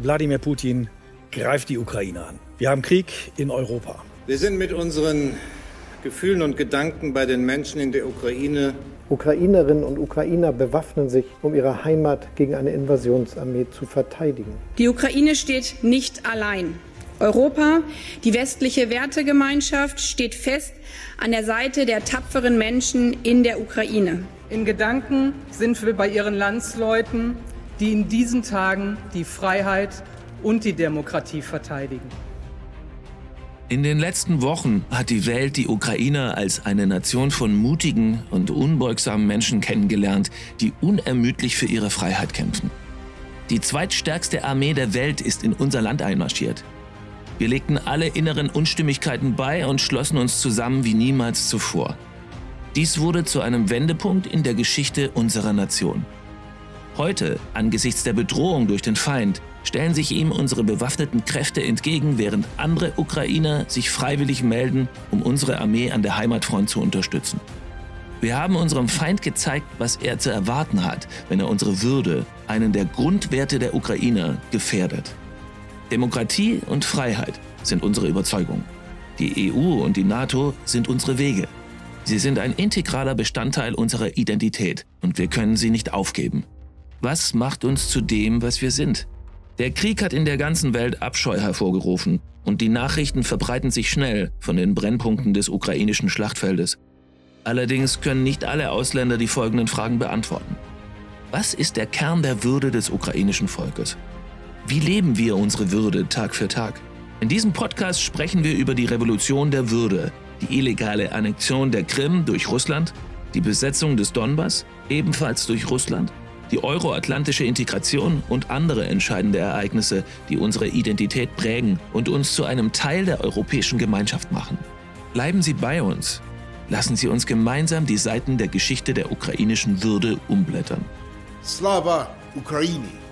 Wladimir Putin greift die Ukraine an. Wir haben Krieg in Europa. Wir sind mit unseren Gefühlen und Gedanken bei den Menschen in der Ukraine. Ukrainerinnen und Ukrainer bewaffnen sich, um ihre Heimat gegen eine Invasionsarmee zu verteidigen. Die Ukraine steht nicht allein. Europa, die westliche Wertegemeinschaft, steht fest an der Seite der tapferen Menschen in der Ukraine. In Gedanken sind wir bei ihren Landsleuten, die in diesen Tagen die Freiheit und die Demokratie verteidigen. In den letzten Wochen hat die Welt die Ukrainer als eine Nation von mutigen und unbeugsamen Menschen kennengelernt, die unermüdlich für ihre Freiheit kämpfen. Die zweitstärkste Armee der Welt ist in unser Land einmarschiert. Wir legten alle inneren Unstimmigkeiten bei und schlossen uns zusammen wie niemals zuvor. Dies wurde zu einem Wendepunkt in der Geschichte unserer Nation. Heute, angesichts der Bedrohung durch den Feind, stellen sich ihm unsere bewaffneten Kräfte entgegen, während andere Ukrainer sich freiwillig melden, um unsere Armee an der Heimatfront zu unterstützen. Wir haben unserem Feind gezeigt, was er zu erwarten hat, wenn er unsere Würde, einen der Grundwerte der Ukrainer, gefährdet. Demokratie und Freiheit sind unsere Überzeugung. Die EU und die NATO sind unsere Wege. Sie sind ein integraler Bestandteil unserer Identität und wir können sie nicht aufgeben. Was macht uns zu dem, was wir sind? Der Krieg hat in der ganzen Welt Abscheu hervorgerufen und die Nachrichten verbreiten sich schnell von den Brennpunkten des ukrainischen Schlachtfeldes. Allerdings können nicht alle Ausländer die folgenden Fragen beantworten. Was ist der Kern der Würde des ukrainischen Volkes? Wie leben wir unsere Würde Tag für Tag? In diesem Podcast sprechen wir über die Revolution der Würde, die illegale Annexion der Krim durch Russland, die Besetzung des Donbass, ebenfalls durch Russland, die euroatlantische Integration und andere entscheidende Ereignisse, die unsere Identität prägen und uns zu einem Teil der europäischen Gemeinschaft machen. Bleiben Sie bei uns. Lassen Sie uns gemeinsam die Seiten der Geschichte der ukrainischen Würde umblättern. Slava Ukraini!